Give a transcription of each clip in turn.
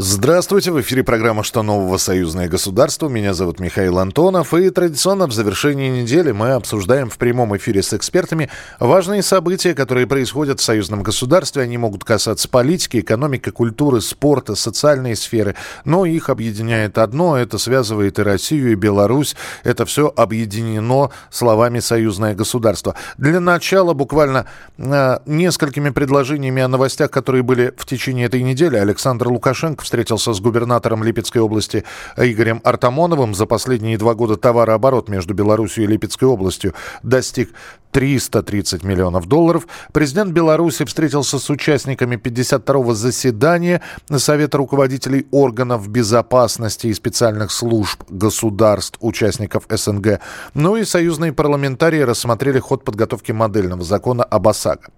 Здравствуйте, в эфире программа «Что нового? Союзное государство». Меня зовут Михаил Антонов. И традиционно в завершении недели мы обсуждаем в прямом эфире с экспертами важные события, которые происходят в союзном государстве. Они могут касаться политики, экономики, культуры, спорта, социальной сферы. Но их объединяет одно, это связывает и Россию, и Беларусь. Это все объединено словами «союзное государство». Для начала буквально э, несколькими предложениями о новостях, которые были в течение этой недели. Александр Лукашенко встретился с губернатором Липецкой области Игорем Артамоновым. За последние два года товарооборот между Беларусью и Липецкой областью достиг 330 миллионов долларов. Президент Беларуси встретился с участниками 52-го заседания Совета руководителей органов безопасности и специальных служб государств, участников СНГ. Ну и союзные парламентарии рассмотрели ход подготовки модельного закона об ОСАГО.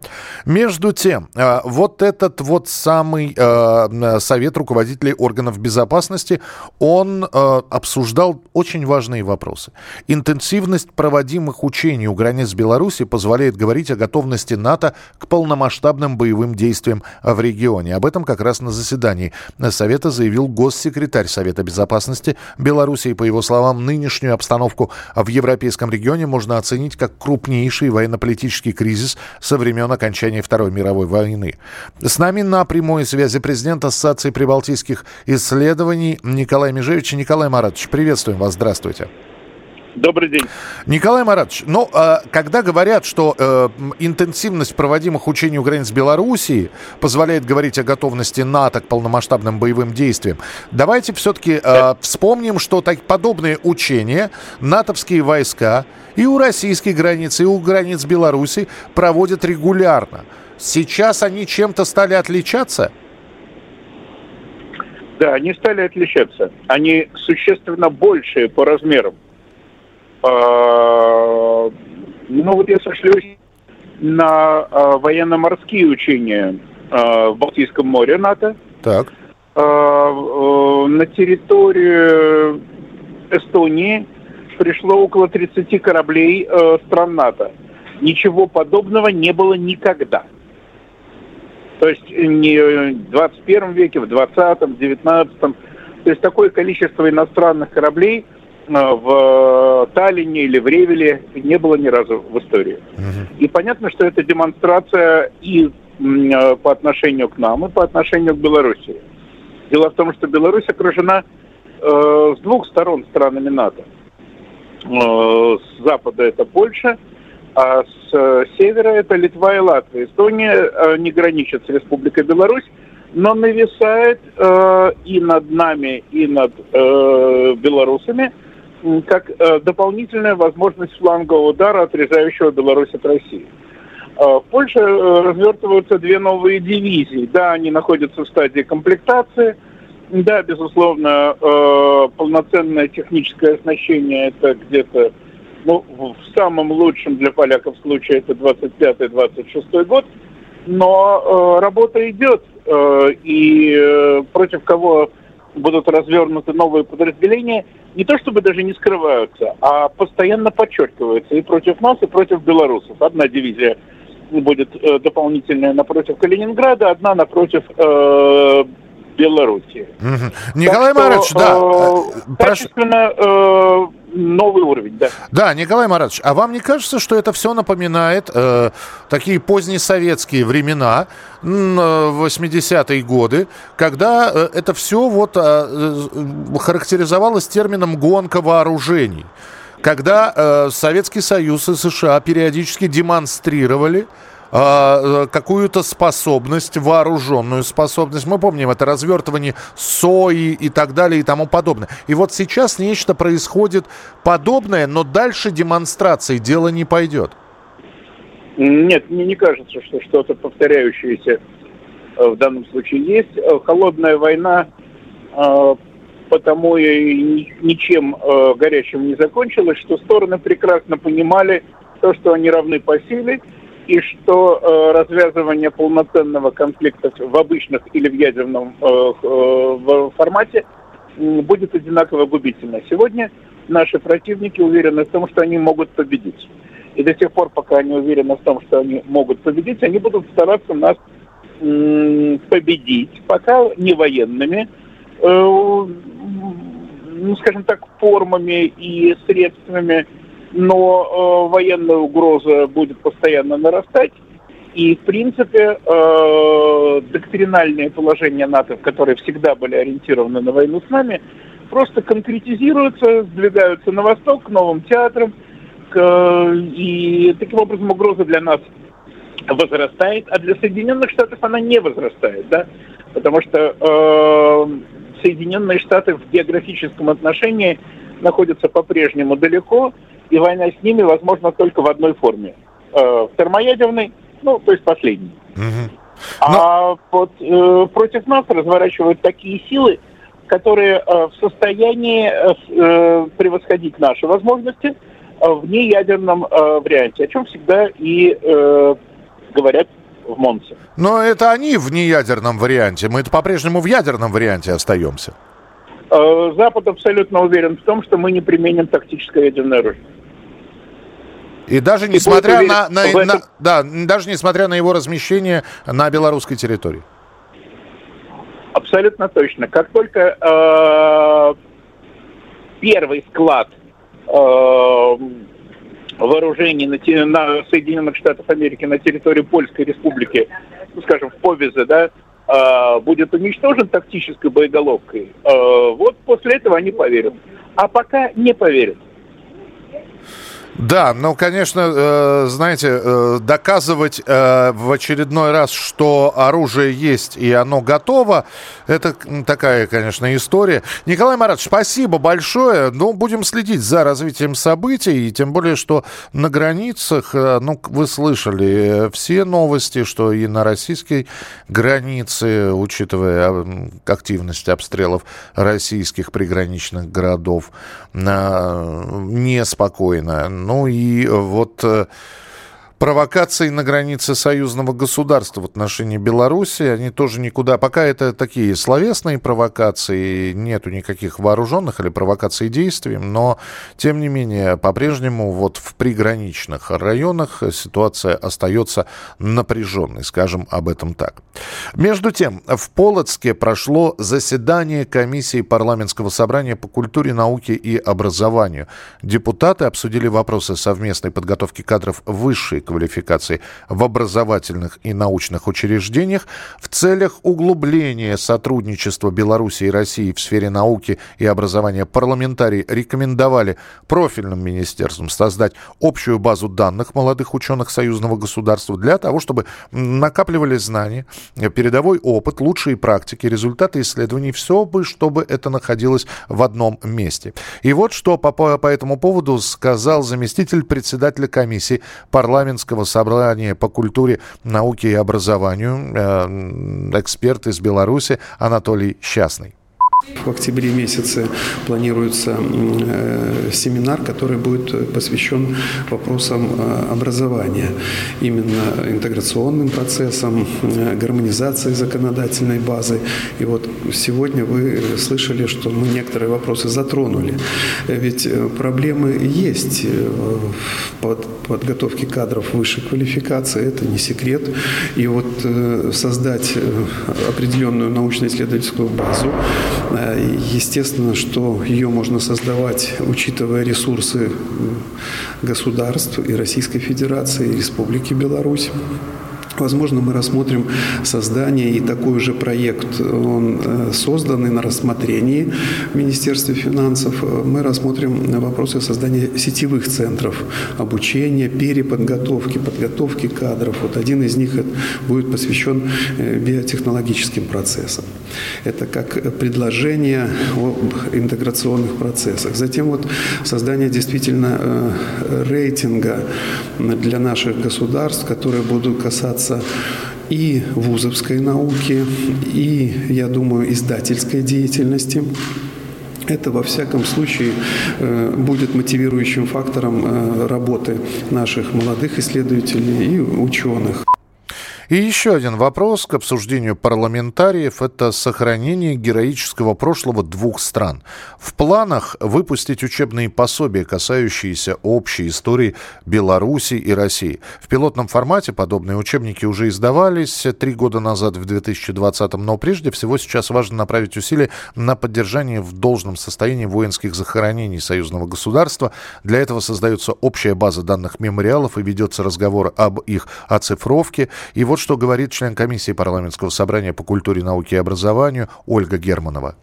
Между тем, а, вот этот вот самый а, Совет руководителей органов безопасности, он а, обсуждал очень важные вопросы. Интенсивность проводимых учений у границ Беларуси позволяет говорить о готовности НАТО к полномасштабным боевым действиям в регионе. Об этом как раз на заседании Совета заявил госсекретарь Совета Безопасности Беларуси. По его словам, нынешнюю обстановку в европейском регионе можно оценить как крупнейший военно-политический кризис со времен окончания Второй мировой войны. С нами на прямой связи президент Ассоциации прибалтийских исследований Николай Межевич. Николай Маратович, приветствуем вас. Здравствуйте. Добрый день. Николай Маратович, ну, э, когда говорят, что э, интенсивность проводимых учений у границ Белоруссии позволяет говорить о готовности НАТО к полномасштабным боевым действиям, давайте все-таки э, вспомним, что так, подобные учения натовские войска и у российской границы, и у границ Беларуси проводят регулярно. Сейчас они чем-то стали отличаться? Да, они стали отличаться. Они существенно большие по размерам. А, ну вот я сошлюсь на а, военно-морские учения а, в Балтийском море НАТО. Так. На территорию Эстонии пришло около 30 кораблей стран НАТО. Ничего подобного не было никогда. То есть не в 21 веке, в 20-м, 19-м. То есть такое количество иностранных кораблей – в Таллине или в Ревеле не было ни разу в истории. Угу. И понятно, что это демонстрация и по отношению к нам, и по отношению к Беларуси. Дело в том, что Беларусь окружена э, с двух сторон странами НАТО. Э, с запада это Польша, а с э, севера это Литва и Латвия. Эстония э, не граничит с Республикой Беларусь, но нависает э, и над нами, и над э, белорусами – как дополнительная возможность флангового удара, отрезающего Беларусь от России. В Польше развертываются две новые дивизии. Да, они находятся в стадии комплектации. Да, безусловно, полноценное техническое оснащение это где-то, ну, в самом лучшем для поляков случае это 25-26 год. Но работа идет. И против кого будут развернуты новые подразделения, не то чтобы даже не скрываются, а постоянно подчеркиваются и против нас, и против белорусов. Одна дивизия будет э, дополнительная напротив Калининграда, одна напротив э, Белоруссии. Угу. Николай Марович, да. Э, качественно э, новый уровень, да. Да, Николай Маратович, а вам не кажется, что это все напоминает э, такие поздние советские времена, 80-е годы, когда э, это все вот э, э, характеризовалось термином «гонка вооружений», когда э, Советский Союз и США периодически демонстрировали э, какую-то способность, вооруженную способность. Мы помним это развертывание сои и так далее и тому подобное. И вот сейчас нечто происходит подобное, но дальше демонстрации дело не пойдет. Нет, мне не кажется, что что-то повторяющееся э, в данном случае есть. Э, холодная война потому и ничем горячим не закончилась, что стороны прекрасно понимали то, что они равны по силе, и что э, развязывание полноценного конфликта в обычных или в ядерном э, э, формате э, будет одинаково губительно. Сегодня наши противники уверены в том, что они могут победить. И до тех пор, пока они уверены в том, что они могут победить, они будут стараться нас победить, пока не военными, э, ну, скажем так, формами и средствами, но э, военная угроза будет постоянно нарастать. И, в принципе, э, доктринальные положения НАТО, которые всегда были ориентированы на войну с нами, просто конкретизируются, сдвигаются на восток к новым театрам, к, и таким образом угроза для нас возрастает, а для Соединенных Штатов она не возрастает, да, потому что э, Соединенные Штаты в географическом отношении находятся по-прежнему далеко, и война с ними возможна только в одной форме. Э, термоядерной, ну, то есть последней. Угу. А вот, э, против нас разворачивают такие силы, которые э, в состоянии э, э превосходить наши возможности э, в неядерном э, варианте, о чем всегда и э, говорят в Монце. Но это они в неядерном варианте. Мы это по-прежнему в ядерном варианте остаемся. Э, Запад абсолютно уверен в том, что мы не применим тактическое ядерное оружие. И даже несмотря на, на, этом... на, да, даже несмотря на его размещение на белорусской территории. Абсолютно точно. Как только э, первый склад э, вооружений на, на Соединенных Штатах Америки на территории Польской Республики, ну, скажем, в Повезе, да, э, будет уничтожен тактической боеголовкой, э, вот после этого они поверят. А пока не поверят. Да, ну, конечно, э, знаете, э, доказывать э, в очередной раз, что оружие есть и оно готово, это такая, конечно, история. Николай Маратович, спасибо большое. Ну, будем следить за развитием событий, и тем более, что на границах, ну, вы слышали все новости, что и на российской границе, учитывая активность обстрелов российских приграничных городов, неспокойно ну и вот провокации на границе союзного государства в отношении Беларуси, они тоже никуда... Пока это такие словесные провокации, нету никаких вооруженных или провокаций действий, но, тем не менее, по-прежнему вот в приграничных районах ситуация остается напряженной, скажем об этом так. Между тем, в Полоцке прошло заседание комиссии парламентского собрания по культуре, науке и образованию. Депутаты обсудили вопросы совместной подготовки кадров высшей квалификации в образовательных и научных учреждениях в целях углубления сотрудничества Беларуси и России в сфере науки и образования парламентарии рекомендовали профильным министерствам создать общую базу данных молодых ученых союзного государства для того, чтобы накапливали знания, передовой опыт, лучшие практики, результаты исследований, все бы, чтобы это находилось в одном месте. И вот что по, по этому поводу сказал заместитель председателя комиссии парламент парламентского собрания по культуре, науке и образованию, э, эксперт из Беларуси Анатолий Счастный. В октябре месяце планируется э, семинар, который будет посвящен вопросам э, образования, именно интеграционным процессам, э, гармонизации законодательной базы. И вот сегодня вы слышали, что мы некоторые вопросы затронули. Ведь проблемы есть в подготовке кадров высшей квалификации, это не секрет. И вот создать определенную научно-исследовательскую базу естественно, что ее можно создавать, учитывая ресурсы государств и Российской Федерации, и Республики Беларусь. Возможно, мы рассмотрим создание и такой же проект, он э, созданный на рассмотрении в Министерстве финансов. Мы рассмотрим вопросы создания сетевых центров обучения, переподготовки, подготовки кадров. Вот один из них будет посвящен э, биотехнологическим процессам. Это как предложение об интеграционных процессах. Затем вот создание действительно э, рейтинга для наших государств, которые будут касаться касаться и вузовской науки, и, я думаю, издательской деятельности. Это, во всяком случае, э, будет мотивирующим фактором э, работы наших молодых исследователей и ученых. И еще один вопрос к обсуждению парламентариев – это сохранение героического прошлого двух стран. В планах выпустить учебные пособия, касающиеся общей истории Беларуси и России. В пилотном формате подобные учебники уже издавались три года назад, в 2020, но прежде всего сейчас важно направить усилия на поддержание в должном состоянии воинских захоронений союзного государства. Для этого создается общая база данных мемориалов и ведется разговор об их оцифровке. И вот что говорит член комиссии парламентского собрания по культуре, науке и образованию Ольга Германова.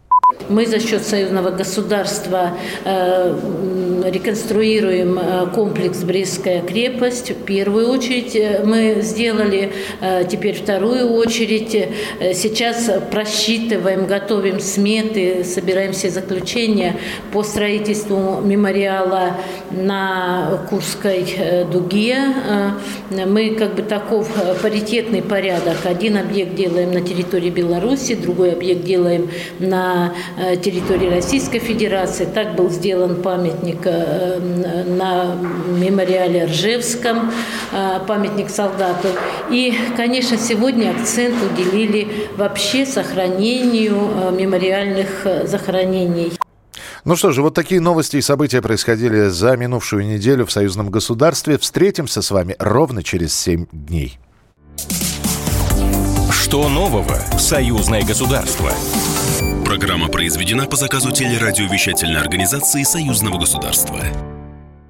Мы за счет союзного государства э, реконструируем э, комплекс Брестская крепость. В первую очередь э, мы сделали, э, теперь вторую очередь. Э, сейчас просчитываем, готовим сметы, собираем все заключения по строительству мемориала на Курской дуге. Э, мы как бы таков паритетный порядок. Один объект делаем на территории Беларуси, другой объект делаем на Э, территории Российской Федерации. Так был сделан памятник э, на мемориале Ржевском, э, памятник солдату. И, конечно, сегодня акцент уделили вообще сохранению мемориальных захоронений. Ну что же, вот такие новости и события происходили за минувшую неделю в союзном государстве. Встретимся с вами ровно через 7 дней. Что нового в союзное государство? Программа произведена по заказу телерадиовещательной организации Союзного государства.